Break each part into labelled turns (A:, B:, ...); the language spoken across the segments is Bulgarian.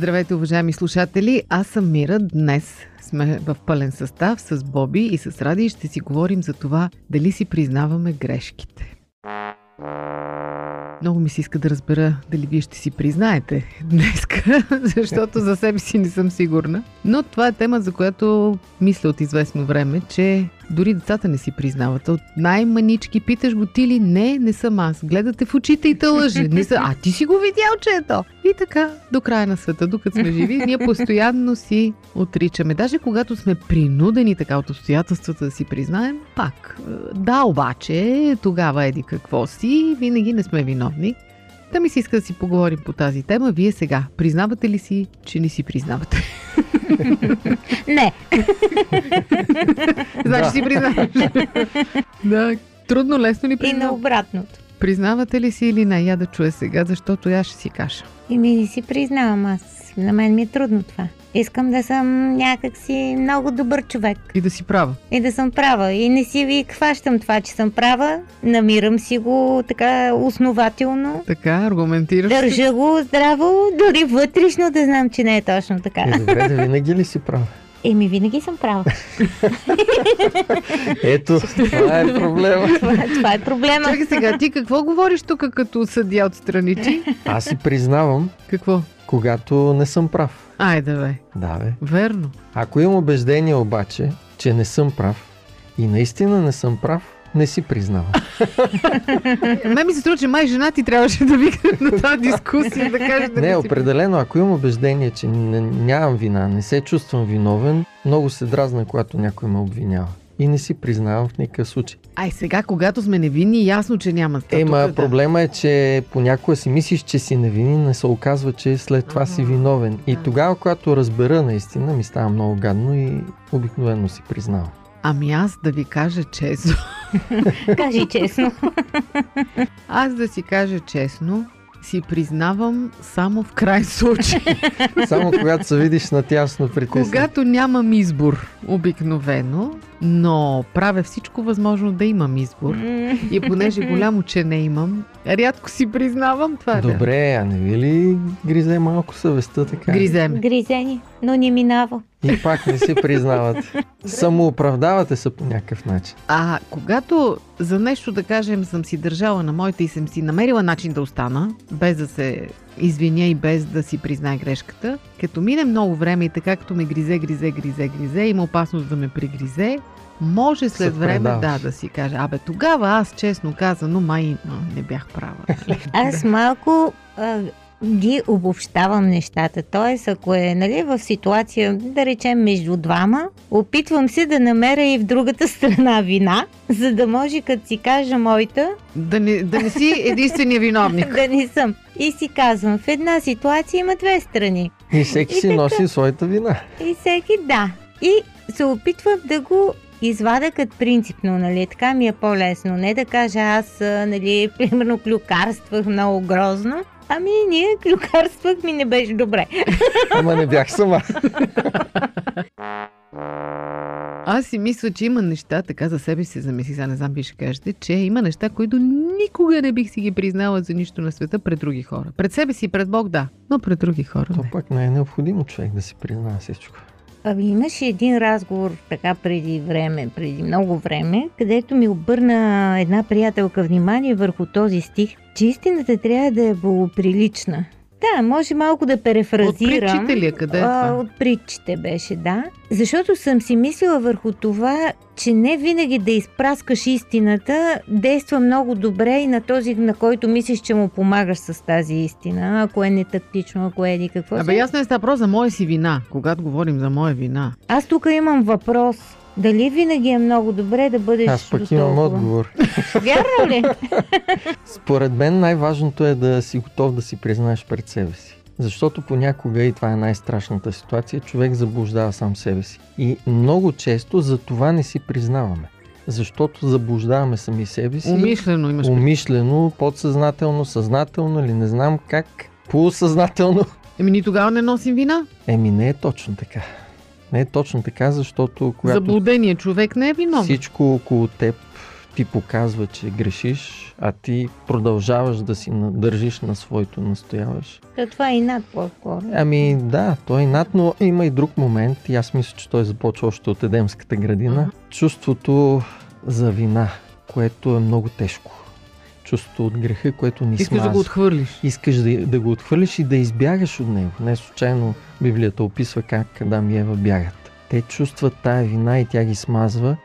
A: Здравейте, уважаеми слушатели! Аз съм Мира. Днес сме в пълен състав с Боби и с Ради и ще си говорим за това дали си признаваме грешките. Много ми се иска да разбера дали вие ще си признаете днеска, защото за себе си не съм сигурна. Но това е тема, за която мисля от известно време, че дори децата не си признават. От най-манички питаш го ти ли? Не, не съм аз. Гледате в очите и те лъже. Не са, а ти си го видял, че е то. И така, до края на света, докато сме живи, ние постоянно си отричаме. Даже когато сме принудени така от обстоятелствата да си признаем, пак. Да, обаче, тогава еди какво си, винаги не сме виновни. Да ми се иска да си поговорим по тази тема. Вие сега, признавате ли си, че не си признавате?
B: Не,
A: Значи си признаваш. да, трудно, лесно ли
B: и на обратното.
A: Признавате ли си или не? Я да чуя сега, защото я ще си кажа.
B: И ми не си признавам аз. На мен ми е трудно това. Искам да съм някакси много добър човек.
A: И да си права.
B: И да съм права. И не си ви хващам това, че съм права. Намирам си го така основателно.
A: Така, аргументираш. се.
B: Държа го здраво, дори вътрешно да знам, че не е точно така.
C: Е, добре, да винаги ли си прав?
B: Еми, винаги съм права.
C: Ето, това е проблема.
B: Това, това е проблема.
A: Чакай сега, ти какво говориш тук като съдия отстрани ти?
C: Аз си признавам,
A: Какво?
C: Когато не съм прав.
A: Айде бе,
C: Да, бе.
A: верно.
C: Ако имам убеждение обаче, че не съм прав и наистина не съм прав, не си признавам.
A: Мен ми се струва, че май жена ти трябваше да вика на тази дискусия да каже да
C: Не, определено, ако имам убеждение, че не, нямам вина, не се чувствам виновен, много се дразна, когато някой ме обвинява. И не си признавам в никакъв случай.
A: Ай сега, когато сме невинни, ясно, че няма статута.
C: Ема,
A: да.
C: проблема е, че понякога си мислиш, че си невинен, не се оказва, че след това си
A: Ага,
C: виновен. И
A: да.
C: тогава, когато разбера наистина, ми става много гадно и обикновено си признавам.
A: Ами аз да ви кажа честно.
B: Кажи честно.
A: Аз да си кажа честно, си признавам само в край случай.
C: Само когато се видиш на тясно притеснен.
A: Когато нямам избор, обикновено, но правя всичко възможно да имам избор. И понеже голямо, че не имам, рядко си признавам това.
C: Добре, а не ви ли гризе малко съвестта така?
A: Гриземе.
B: Гризени, но не минава.
C: И пак не си признавате. Самооправдавате се по някакъв начин.
A: А когато за нещо, да кажем, съм си държала на моите и съм си намерила начин да остана, без да се извиня и без да си признае грешката, като мине много време и така като ме гризе, гризе, гризе, гризе, има опасност да ме пригризе, може след време да, да си кажа, абе тогава аз честно казано май не бях права.
B: Аз малко а, ги обобщавам нещата. Тоест, ако е нали, в ситуация, да речем, между двама, опитвам се да намеря и в другата страна вина, за да може, като си кажа моята,
A: Да не, да не си единствения виновник.
B: да не съм. И си казвам, в една ситуация има две страни.
C: И всеки
B: И
C: си
B: така.
C: носи своята вина.
B: И всеки да. И се опитвам да го извада като принципно, нали, така ми е по-лесно. Не да кажа аз, нали, примерно клюкарствах много грозно, ами ние клюкарствах ми не беше добре.
C: Ама не бях сама.
A: Аз си мисля, че има неща, така за себе си замисли, сега не знам ви ще кажете, че има неща, които никога не бих си ги признала за нищо на света пред други хора. Пред себе си, пред Бог, да, но пред други хора
C: То
A: не.
C: пък не е необходимо човек да си признава всичко.
B: Ами имаше един разговор така преди време, преди много време, където ми обърна една приятелка внимание върху този стих, че истината трябва да е благоприлична. Да, може малко да
A: От
B: перефразирам.
A: притчите ли е? Къде е
B: А,
A: това?
B: От притчите беше, да. Защото съм си мислила върху това, че не винаги да изпраскаш истината действа много добре и на този, на който мислиш, че му помагаш с тази истина, ако е нетактично, ако е еди какво
A: Абе, ясно е става за моя си вина, когато говорим за моя вина.
B: Аз тук имам въпрос. Дали винаги е много добре да бъдеш
C: Аз пък имам отговор.
B: Вярно ли?
C: Според мен най-важното е да си готов да си признаеш пред себе си. Защото понякога, и това е най-страшната ситуация, човек заблуждава сам себе си. И много често за това не си признаваме. Защото заблуждаваме сами себе си.
A: Умишлено имаш.
C: Умишлено, подсъзнателно, съзнателно или не знам как, полусъзнателно.
A: Еми, ни тогава не носим вина.
C: Еми не е точно така. Не е точно така, защото когато
A: Заблудения човек не е виновен.
C: всичко около теб ти показва, че грешиш, а ти продължаваш да си на- държиш на своето настояваш.
B: То това е и над по-скоро.
C: Ами да, той е над, но има и друг момент и аз мисля, че той започва още от Едемската градина.
A: Ага.
C: Чувството за вина, което е много тежко. Чувството от греха, което ни
A: Искаш
C: смазва.
A: да го отхвърлиш.
C: Искаш да, да го отхвърлиш и да избягаш от него. Не случайно Библията описва как Адам и Ева бягат. Те чувстват тая вина и тя ги смазва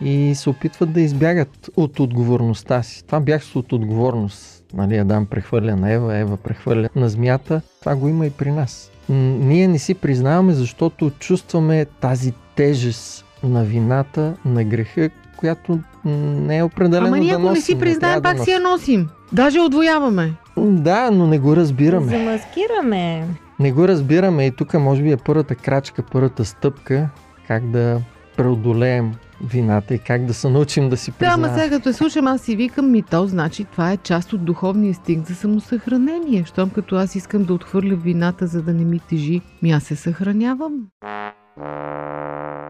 C: и се опитват да избягат от отговорността си. Това бягство от отговорност. Нали, Адам прехвърля на Ева, Ева прехвърля на змията. Това го има и при нас. Ние не си признаваме, защото чувстваме тази тежест на вината, на греха, която не е определено
A: Ама ние
C: да
A: ако не
C: носим,
A: си признаем,
C: трябва да
A: пак си я носим. Даже отвояваме.
C: да, но не го разбираме.
B: Замаскираме.
C: Не го разбираме и тук може би е първата крачка, първата стъпка, как да преодолеем вината и как да се научим да си
A: Да,
C: признаем.
A: ама сега като я слушам, аз си викам ми то, значи това е част от духовния стинг за самосъхранение. Щом като аз искам да отхвърля вината, за да не ми тежи, ми аз се съхранявам.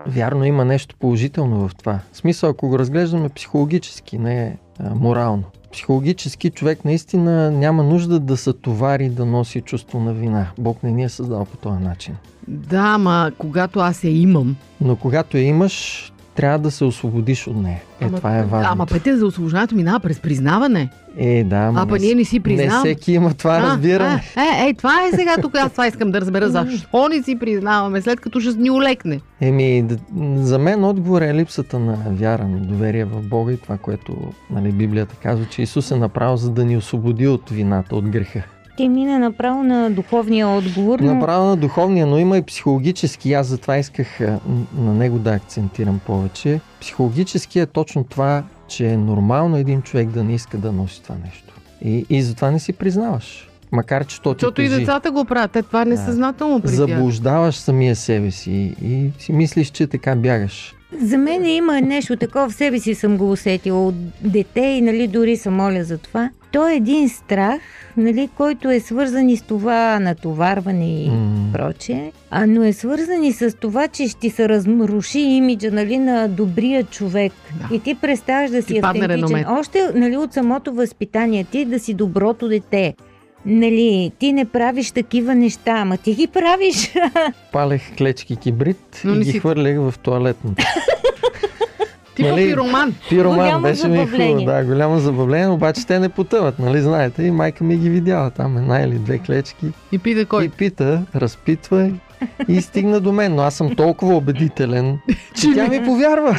C: Вярно, има нещо положително в това. В смисъл, ако го разглеждаме психологически, не а, морално. Психологически човек наистина няма нужда да се товари да носи чувство на вина. Бог не ни е създал по този начин.
A: Да, ама когато аз я имам,
C: Но когато я имаш, трябва да се освободиш от нея. Е,
A: Ама-
C: това е важно.
A: ама пете за освобождаването минава през признаване.
C: Е, да, ама
A: А, па
C: не,
A: ние не си
C: не
A: признавам.
C: всеки има това разбиране.
A: А, е, е, това е сега тук. Аз това искам да разбера защо не си признаваме, след като ще ни олекне.
C: Еми, за мен отговор е липсата на вяра, на доверие в Бога и това, което нали, Библията казва, че Исус е направил, за да ни освободи от вината, от греха.
B: Ти мина направо на духовния отговор, но
C: Направо на духовния, но има и психологически. Аз затова исках на него да акцентирам повече. Психологически е точно това, че е нормално един човек да не иска да носи това нещо. И, и затова не си признаваш. Макар, че то ти
A: Защото и децата го правят. Те това е несъзнателно при.
C: Заблуждаваш самия себе си и си мислиш, че така бягаш.
B: за мен има нещо такова в себе си съм го усетила от дете и нали, дори се моля за това. То е един страх, нали, който е свързан и с това натоварване и
C: М.
B: прочее, а но е свързан и с това, че ще се разруши имиджа нали, на добрия човек.
A: Да.
B: И ти преставаш да си
A: Ти падне
B: автентичен. Още нали, от самото възпитание ти да си доброто дете. Нали, ти не правиш такива неща, ама ти ги правиш.
C: Палех клечки кибрид
A: Но
C: и ги
A: си-
C: хвърлях в туалетната.
A: Ти
C: Нали?
A: нали... роман.
C: Пироман
B: Голямо
C: беше ми хубаво,
B: забавление.
C: да, голямо забавление, обаче те не потъват, нали знаете, и майка ми ги видяла там една или две клечки
A: И пита кой.
C: и пита, разпитва и стигна до мен, но аз съм толкова убедителен, че тя ми повярва.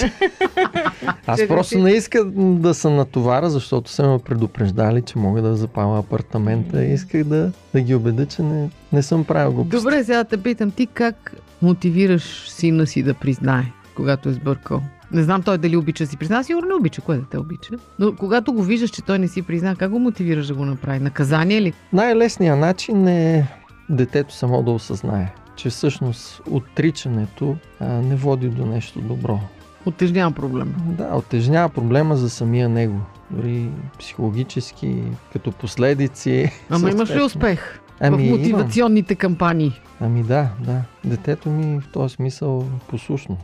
C: Аз просто не искам да се натовара, защото са ме предупреждали, че мога да запаля апартамента и исках да, да ги убедя, че не, не съм правил глупости.
A: Добре, сега те питам ти как мотивираш сина си да признае, когато е сбъркал. Не знам той дали обича да си признава, сигурно не обича, кое да те обича. Но когато го виждаш, че той не си призна, как го мотивираш да го направи? Наказание ли?
C: Най-лесният начин е детето само да осъзнае, че всъщност отричането а, не води до нещо добро.
A: Отежнява проблема.
C: Да, отежнява проблема за самия него. Дори психологически, като последици.
A: Ами имаш ли успех
C: Ами,
A: в
C: имам.
A: мотивационните кампании?
C: Ами да, да. Детето ми в този смисъл послушно.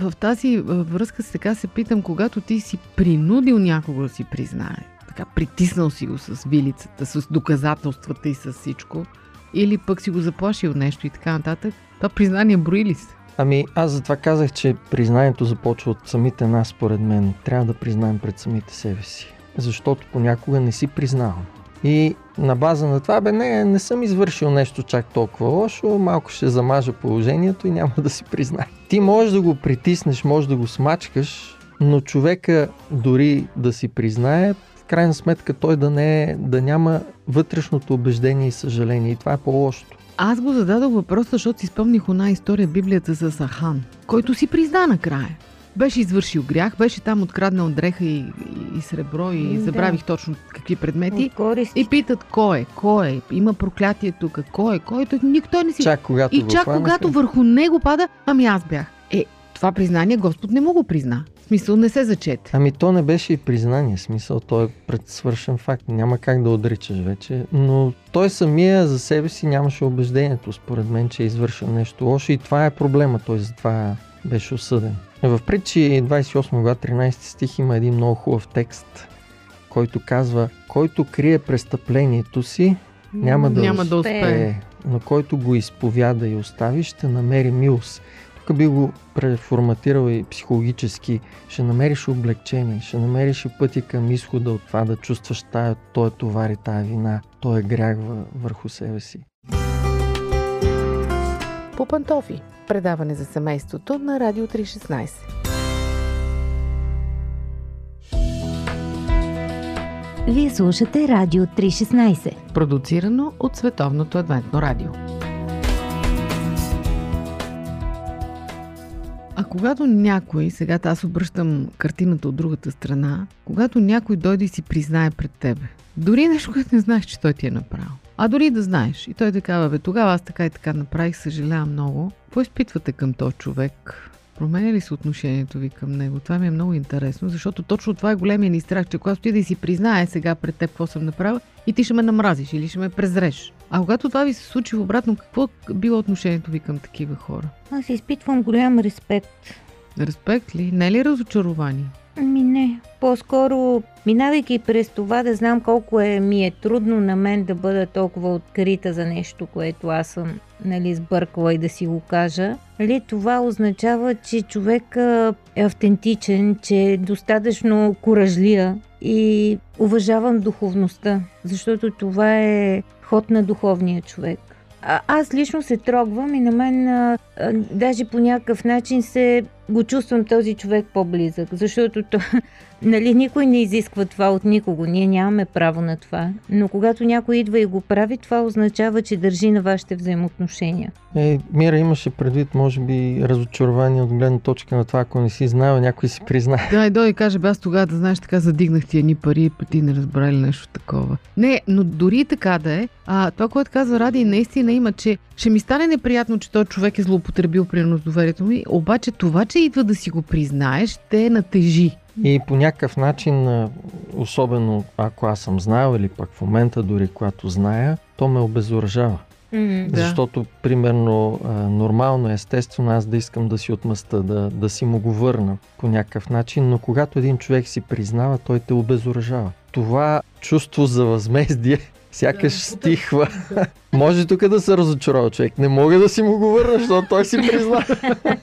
A: В тази връзка с така се питам, когато ти си принудил някого да си признае, така притиснал си го с вилицата, с доказателствата и с всичко, или пък си го заплашил нещо и така нататък, това признание брои ли се?
C: Ами аз затова казах, че признанието започва от самите нас, според мен. Трябва да признаем пред самите себе си. Защото понякога не си признавам. И на база на това, бе, не, не съм извършил нещо чак толкова лошо, малко ще замажа положението и няма да си признай. Ти можеш да го притиснеш, можеш да го смачкаш, но човека дори да си признае, в крайна сметка той да, не е, да няма вътрешното убеждение и съжаление. И това е по-лошото.
A: Аз го зададох въпроса, защото си спомних една история Библията за Сахан, който си призна накрая. Беше извършил грях, беше там откраднал дреха и, и, и сребро и
B: Да.
A: забравих точно какви предмети. И питат кой е, кой е, има проклятие тук, кой е, кой е, той, никой той не си...
C: Чак когато
A: и чак когато върху него пада, ами аз бях. Е, това признание Господ не му го призна. В смисъл не се зачете.
C: Ами то не беше и признание, смисъл, то е предсвършен факт, няма как да отричаш вече, но той самия за себе си нямаше убеждението, според мен, че е извършил нещо лошо и това е проблема, той затова беше осъден. В притчи 28 глава 13 стих има един много хубав текст, който казва, който крие престъплението си, няма да
A: Няма да успее.
C: е, но който го изповяда и остави, ще намери милост. Тук би го преформатирал и психологически. Ще намериш облегчение, ще намериш и пъти към изхода от това да чувстваш тая, той товар и тая вина, той е грях въ- върху себе си.
A: Пантофи. Предаване за семейството на Радио 316.
B: Вие слушате Радио 316.
A: Продуцирано от Световното адвентно радио. А когато някой, сега аз обръщам картината от другата страна, когато някой дойде и си признае пред тебе, дори нещо, което не знаеш, че той ти е направил, а дори да знаеш, и той да казва, бе, тогава аз така и така направих, съжалявам много, какво изпитвате към този човек? Променя ли се отношението ви към него? Това ми е много интересно, защото точно това е големия ни страх, че когато ти да си признае сега пред теб какво съм направил, и ти ще ме намразиш или ще ме презреш. А когато това ви се случи обратно, какво било отношението ви към такива хора?
B: Аз изпитвам голям респект.
A: Респект ли? Не е ли разочарование?
B: Ми не. По-скоро, минавайки през това да знам колко е, ми е трудно на мен да бъда толкова открита за нещо, което аз съм нали, сбъркала и да си го кажа, нали, това означава, че човек е автентичен, че е достатъчно коражлия и уважавам духовността, защото това е ход на духовния човек. А, аз лично се трогвам и на мен а, а, даже по някакъв начин се го чувствам този човек по-близък, защото то, нали, никой не изисква това от никого, ние нямаме право на това. Но когато някой идва и го прави, това означава, че държи на вашите взаимоотношения.
C: Е, Мира имаше предвид, може би, разочарование от гледна точка на това, ако не си знаел, някой си признае.
A: Да, и дой каже, бе, аз тогава да знаеш така задигнах ти едни пари, ти не разбрали нещо такова. Не, но дори така да е, а, това, което казва Ради, наистина има, че ще ми стане неприятно, че този човек е злоупотребил примерно с доверието ми, обаче това, че идва да си го признаеш, те натежи.
C: И по някакъв начин, особено ако аз съм знаел или пък в момента дори когато зная, то ме обезоръжава.
B: Mm.
A: Да.
C: Защото, примерно, а, нормално, естествено, аз да искам да си отмъста, да, да си му го върна по някакъв начин, но когато един човек си признава, той те обезоръжава. Това чувство за възмездие сякаш стихва. Може тук да се разочарова човек. Не мога да си му го върна, защото той си призна.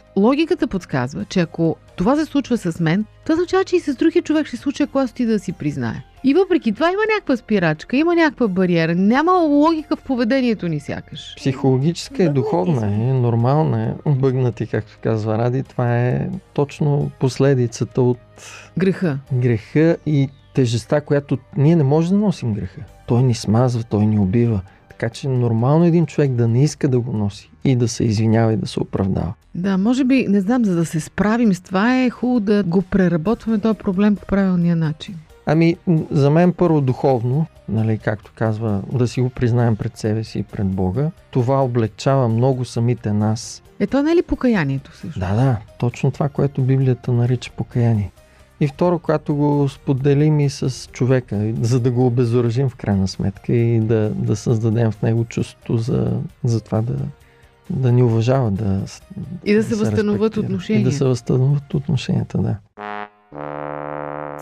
A: Логиката подсказва, че ако това се случва с мен, това означава, че и с другия човек ще случи, ако аз ти да си признае. И въпреки това има някаква спирачка, има някаква бариера, няма логика в поведението ни сякаш.
C: Психологическа и духовна е, нормална е. Бъгнати, както казва Ради, това е точно последицата от
A: Греха.
C: греха и тежестта, която ние не можем да носим греха. Той ни смазва, той ни убива. Така че нормално е един човек да не иска да го носи и да се извинява и да се оправдава.
A: Да, може би, не знам, за да се справим с това е хубаво да го преработваме този проблем по правилния начин.
C: Ами, за мен първо духовно, нали, както казва, да си го признаем пред себе си и пред Бога, това облегчава много самите нас.
A: Е, то не е ли покаянието също?
C: Да, да, точно това, което Библията нарича покаяние. И второ, когато го споделим и с човека, за да го обезоръжим в крайна сметка и да, да създадем в него чувството за, за това да, да ни уважава, да,
A: И да се възстановят
C: респектира.
A: отношения.
C: И да се възстановят отношенията, да.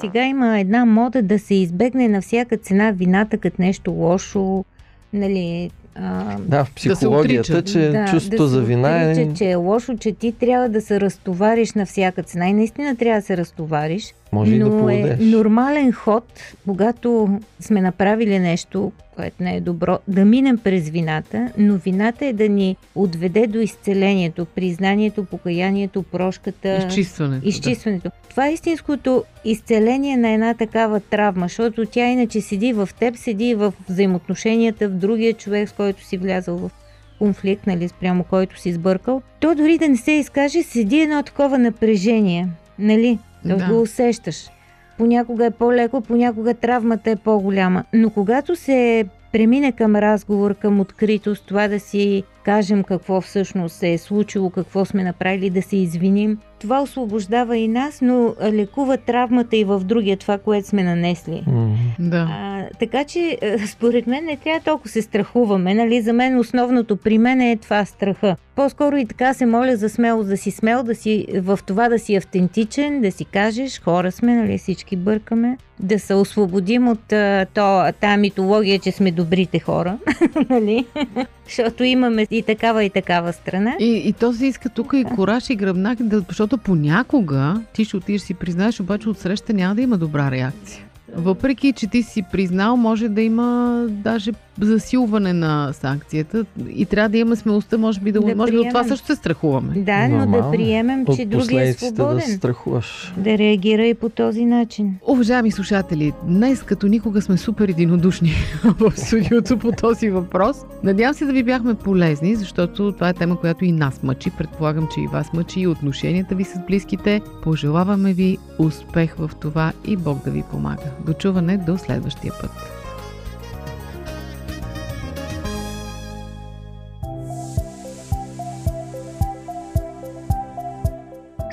B: Сега има една мода да се избегне на всяка цена вината като нещо лошо, нали, а,
C: Да, в психологията,
A: отрича.
C: че
B: да,
C: чувството
B: да
C: за вина е...
B: отрича, че е лошо, че ти трябва да се разтовариш на всяка цена и наистина трябва да се разтовариш.
C: Може и да
B: но е нормален ход, когато сме направили нещо, което не е добро, да минем през вината, но вината е да ни отведе до изцелението, признанието, покаянието, прошката.
A: Изчистването.
B: Изчистването. Това е истинското изцеление на една такава травма, защото тя иначе седи в теб, седи в взаимоотношенията в другия човек, с който си влязал в конфликт, нали, спрямо който си сбъркал, то дори да не се изкаже, седи едно такова напрежение, нали? Да, да. го усещаш. Понякога е по-леко, понякога травмата е по-голяма. Но когато се премине към разговор, към откритост, това да си кажем какво всъщност се е случило, какво сме направили, да се извиним. Това освобождава и нас, но лекува травмата и в другия това, което сме нанесли.
A: Mm-hmm. Да.
B: А, така че, според мен, не трябва толкова се страхуваме. Нали? За мен основното при мен е това страха. По-скоро и така се моля за смелост, да си смел, да си, в това да си автентичен, да си кажеш, хора сме, нали, всички бъркаме, да се освободим от то, тази митология, че сме добрите хора, нали? защото имаме и такава и такава страна.
A: И, и то се иска тук и кораж и гръбнак, да, защото понякога ти ще отидеш си признаеш, обаче отсреща няма да има добра реакция. Въпреки, че ти си признал, може да има даже засилване на санкцията и трябва да имаме смелостта, може би да, да може би от това също се страхуваме.
B: Да, но Нормално. да приемем, че други е свободен.
C: Да страхуваш.
B: Да реагира и по този начин.
A: Уважаеми слушатели, днес като никога сме супер единодушни в студиото по този въпрос. Надявам се да ви бяхме полезни, защото това е тема, която и нас мъчи. Предполагам, че и вас мъчи и отношенията ви с близките. Пожелаваме ви успех в това и Бог да ви помага. Дочуване до следващия път.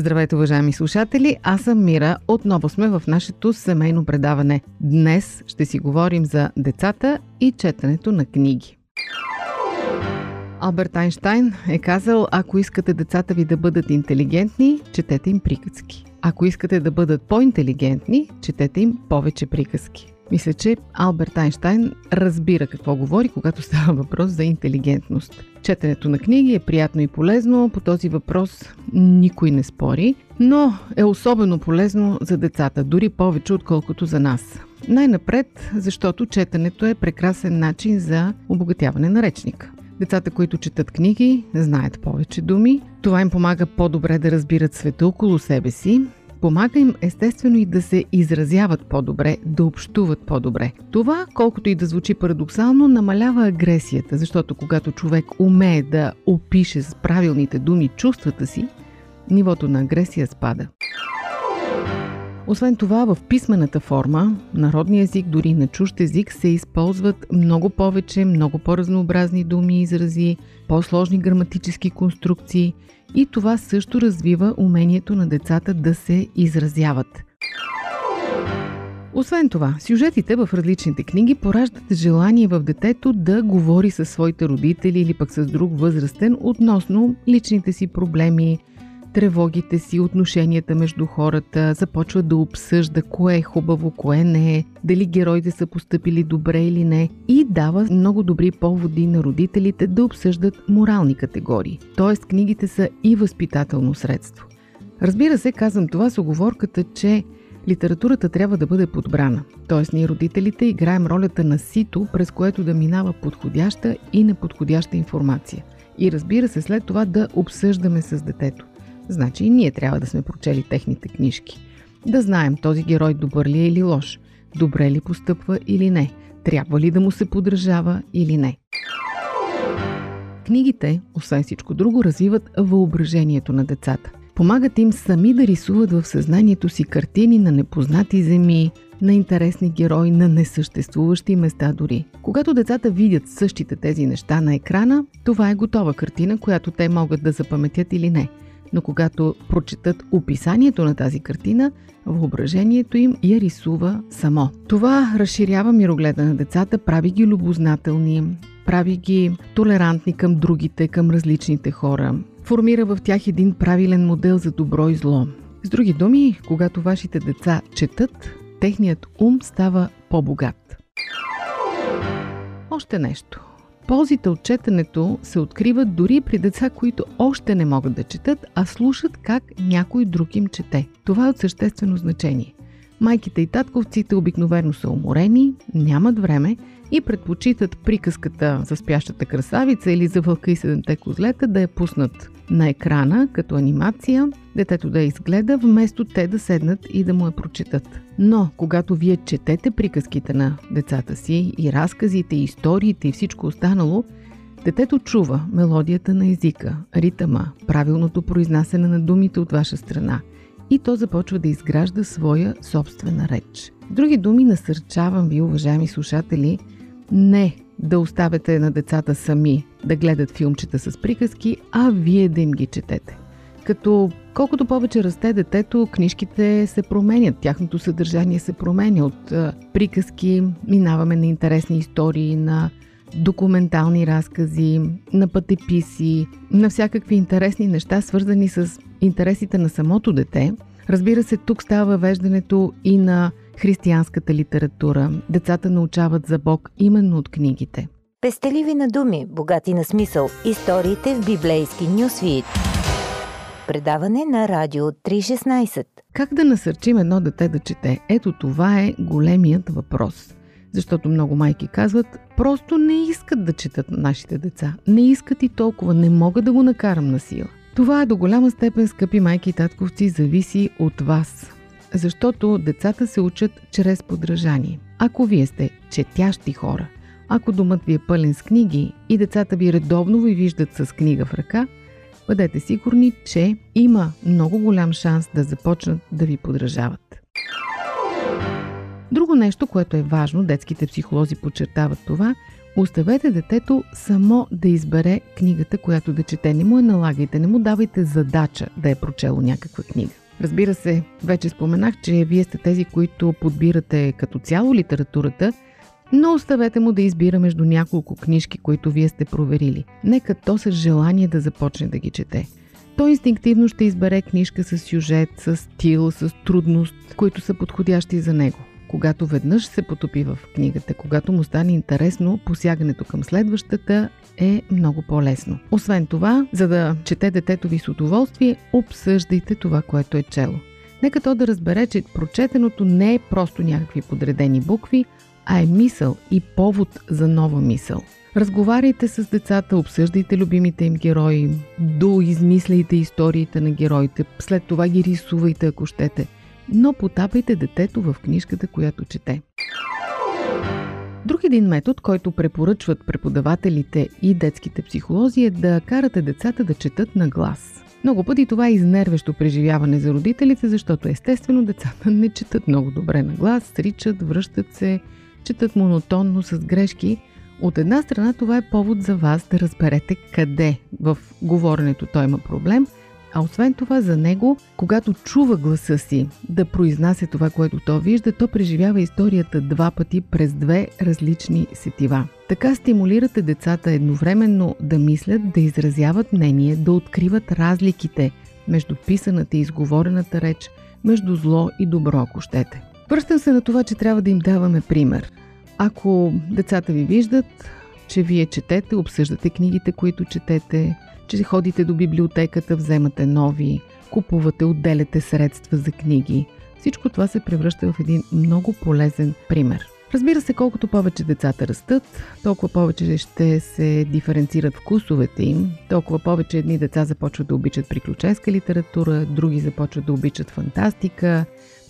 A: Здравейте, уважаеми слушатели! Аз съм Мира. Отново сме в нашето семейно предаване. Днес ще си говорим за децата и четенето на книги. Алберт Айнштайн е казал, ако искате децата ви да бъдат интелигентни, четете им приказки. Ако искате да бъдат по-интелигентни, четете им повече приказки. Мисля, че Алберт Айнштайн разбира какво говори, когато става въпрос за интелигентност. Четенето на книги е приятно и полезно, по този въпрос никой не спори, но е особено полезно за децата, дори повече отколкото за нас. Най-напред, защото четенето е прекрасен начин за обогатяване на речника. Децата, които четат книги, знаят повече думи. Това им помага по-добре да разбират света около себе си, Помага им естествено и да се изразяват по-добре, да общуват по-добре. Това, колкото и да звучи парадоксално, намалява агресията, защото когато човек умее да опише с правилните думи чувствата си, нивото на агресия спада. Освен това, в писмената форма, народния език, дори на чужд език, се използват много повече, много по-разнообразни думи и изрази, по-сложни граматически конструкции и това също развива умението на децата да се изразяват. Освен това, сюжетите в различните книги пораждат желание в детето да говори със своите родители или пък с друг възрастен относно личните си проблеми, тревогите си, отношенията между хората, започва да обсъжда кое е хубаво, кое не е, дали героите са поступили добре или не и дава много добри поводи на родителите да обсъждат морални категории. Тоест книгите са и възпитателно средство. Разбира се, казвам това с оговорката, че литературата трябва да бъде подбрана. Тоест ние родителите играем ролята на сито, през което да минава подходяща и неподходяща информация. И разбира се, след това да обсъждаме с детето. Значи и ние трябва да сме прочели техните книжки. Да знаем този герой добър ли е или лош, добре ли постъпва или не, трябва ли да му се подражава или не. Книгите, освен всичко друго, развиват въображението на децата. Помагат им сами да рисуват в съзнанието си картини на непознати земи, на интересни герои, на несъществуващи места дори. Когато децата видят същите тези неща на екрана, това е готова картина, която те могат да запаметят или не – но когато прочетат описанието на тази картина, въображението им я рисува само. Това разширява мирогледа на децата, прави ги любознателни, прави ги толерантни към другите, към различните хора. Формира в тях един правилен модел за добро и зло. С други думи, когато вашите деца четат, техният ум става по-богат. Още нещо. Ползите от четенето се откриват дори при деца, които още не могат да четат, а слушат как някой друг им чете. Това е от съществено значение. Майките и татковците обикновено са уморени, нямат време и предпочитат приказката за спящата красавица или за вълка и седемте козлета да я пуснат на екрана като анимация, детето да изгледа, вместо те да седнат и да му я прочитат. Но, когато вие четете приказките на децата си и разказите, и историите и всичко останало, детето чува мелодията на езика, ритъма, правилното произнасяне на думите от ваша страна и то започва да изгражда своя собствена реч. Други думи, насърчавам ви, уважаеми слушатели, не да оставяте на децата сами да гледат филмчета с приказки, а вие да им ги четете. Като колкото повече расте детето, книжките се променят, тяхното съдържание се променя. От приказки минаваме на интересни истории, на документални разкази, на пътеписи, на всякакви интересни неща, свързани с интересите на самото дете. Разбира се, тук става въвеждането и на християнската литература. Децата научават за Бог именно от книгите.
B: Пестеливи на думи, богати на смисъл. Историите в библейски нюсвит. Предаване на Радио 316.
A: Как да насърчим едно дете да чете? Ето това е големият въпрос. Защото много майки казват, просто не искат да четат нашите деца. Не искат и толкова, не мога да го накарам на сила. Това до голяма степен, скъпи майки и татковци, зависи от вас защото децата се учат чрез подражание. Ако вие сте четящи хора, ако домът ви е пълен с книги и децата ви редовно ви виждат с книга в ръка, бъдете сигурни, че има много голям шанс да започнат да ви подражават. Друго нещо, което е важно, детските психолози подчертават това, оставете детето само да избере книгата, която да чете. Не му я налагайте, не му давайте задача да е прочело някаква книга. Разбира се, вече споменах, че вие сте тези, които подбирате като цяло литературата, но оставете му да избира между няколко книжки, които вие сте проверили. Нека то с желание да започне да ги чете. Той инстинктивно ще избере книжка с сюжет, с стил, с трудност, които са подходящи за него. Когато веднъж се потопи в книгата, когато му стане интересно, посягането към следващата е много по-лесно. Освен това, за да чете детето ви с удоволствие, обсъждайте това, което е чело. Нека то да разбере, че прочетеното не е просто някакви подредени букви, а е мисъл и повод за нова мисъл. Разговаряйте с децата, обсъждайте любимите им герои, доизмисляйте историите на героите, след това ги рисувайте, ако щете – но потапайте детето в книжката, която чете. Друг един метод, който препоръчват преподавателите и детските психолози е да карате децата да четат на глас. Много пъти това е изнервещо преживяване за родителите, защото естествено децата не четат много добре на глас, сричат, връщат се, четат монотонно с грешки. От една страна това е повод за вас да разберете къде в говоренето той има проблем – а освен това за него, когато чува гласа си да произнася това, което то вижда, то преживява историята два пъти през две различни сетива. Така стимулирате децата едновременно да мислят, да изразяват мнение, да откриват разликите между писаната и изговорената реч, между зло и добро, ако щете. Връщам се на това, че трябва да им даваме пример. Ако децата ви виждат, че вие четете, обсъждате книгите, които четете, че ходите до библиотеката, вземате нови, купувате, отделяте средства за книги. Всичко това се превръща в един много полезен пример. Разбира се, колкото повече децата растат, толкова повече ще се диференцират вкусовете им, толкова повече едни деца започват да обичат приключенска литература, други започват да обичат фантастика,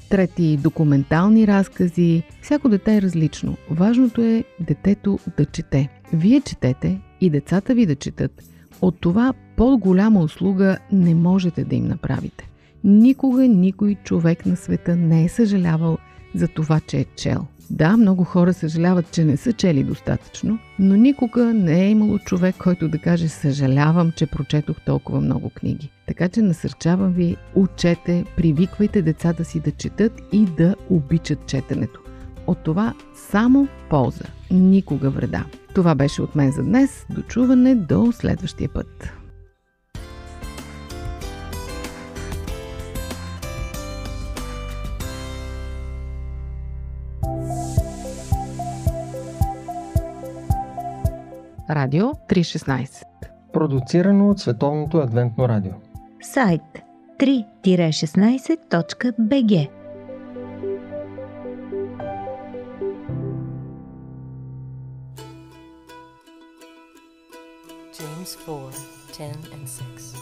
A: трети документални разкази. Всяко дете е различно. Важното е детето да чете. Вие четете и децата ви да четат – от това по-голяма услуга не можете да им направите. Никога никой човек на света не е съжалявал за това, че е чел. Да, много хора съжаляват, че не са чели достатъчно, но никога не е имало човек, който да каже съжалявам, че прочетох толкова много книги. Така че насърчавам ви, учете, привиквайте децата си да четат и да обичат четенето. От това само полза, никога вреда. Това беше от мен за днес. Дочуване до следващия път. Радио 316
C: Продуцирано от Световното адвентно радио.
B: Сайт 3-16.bg
D: James 4 10 and 6.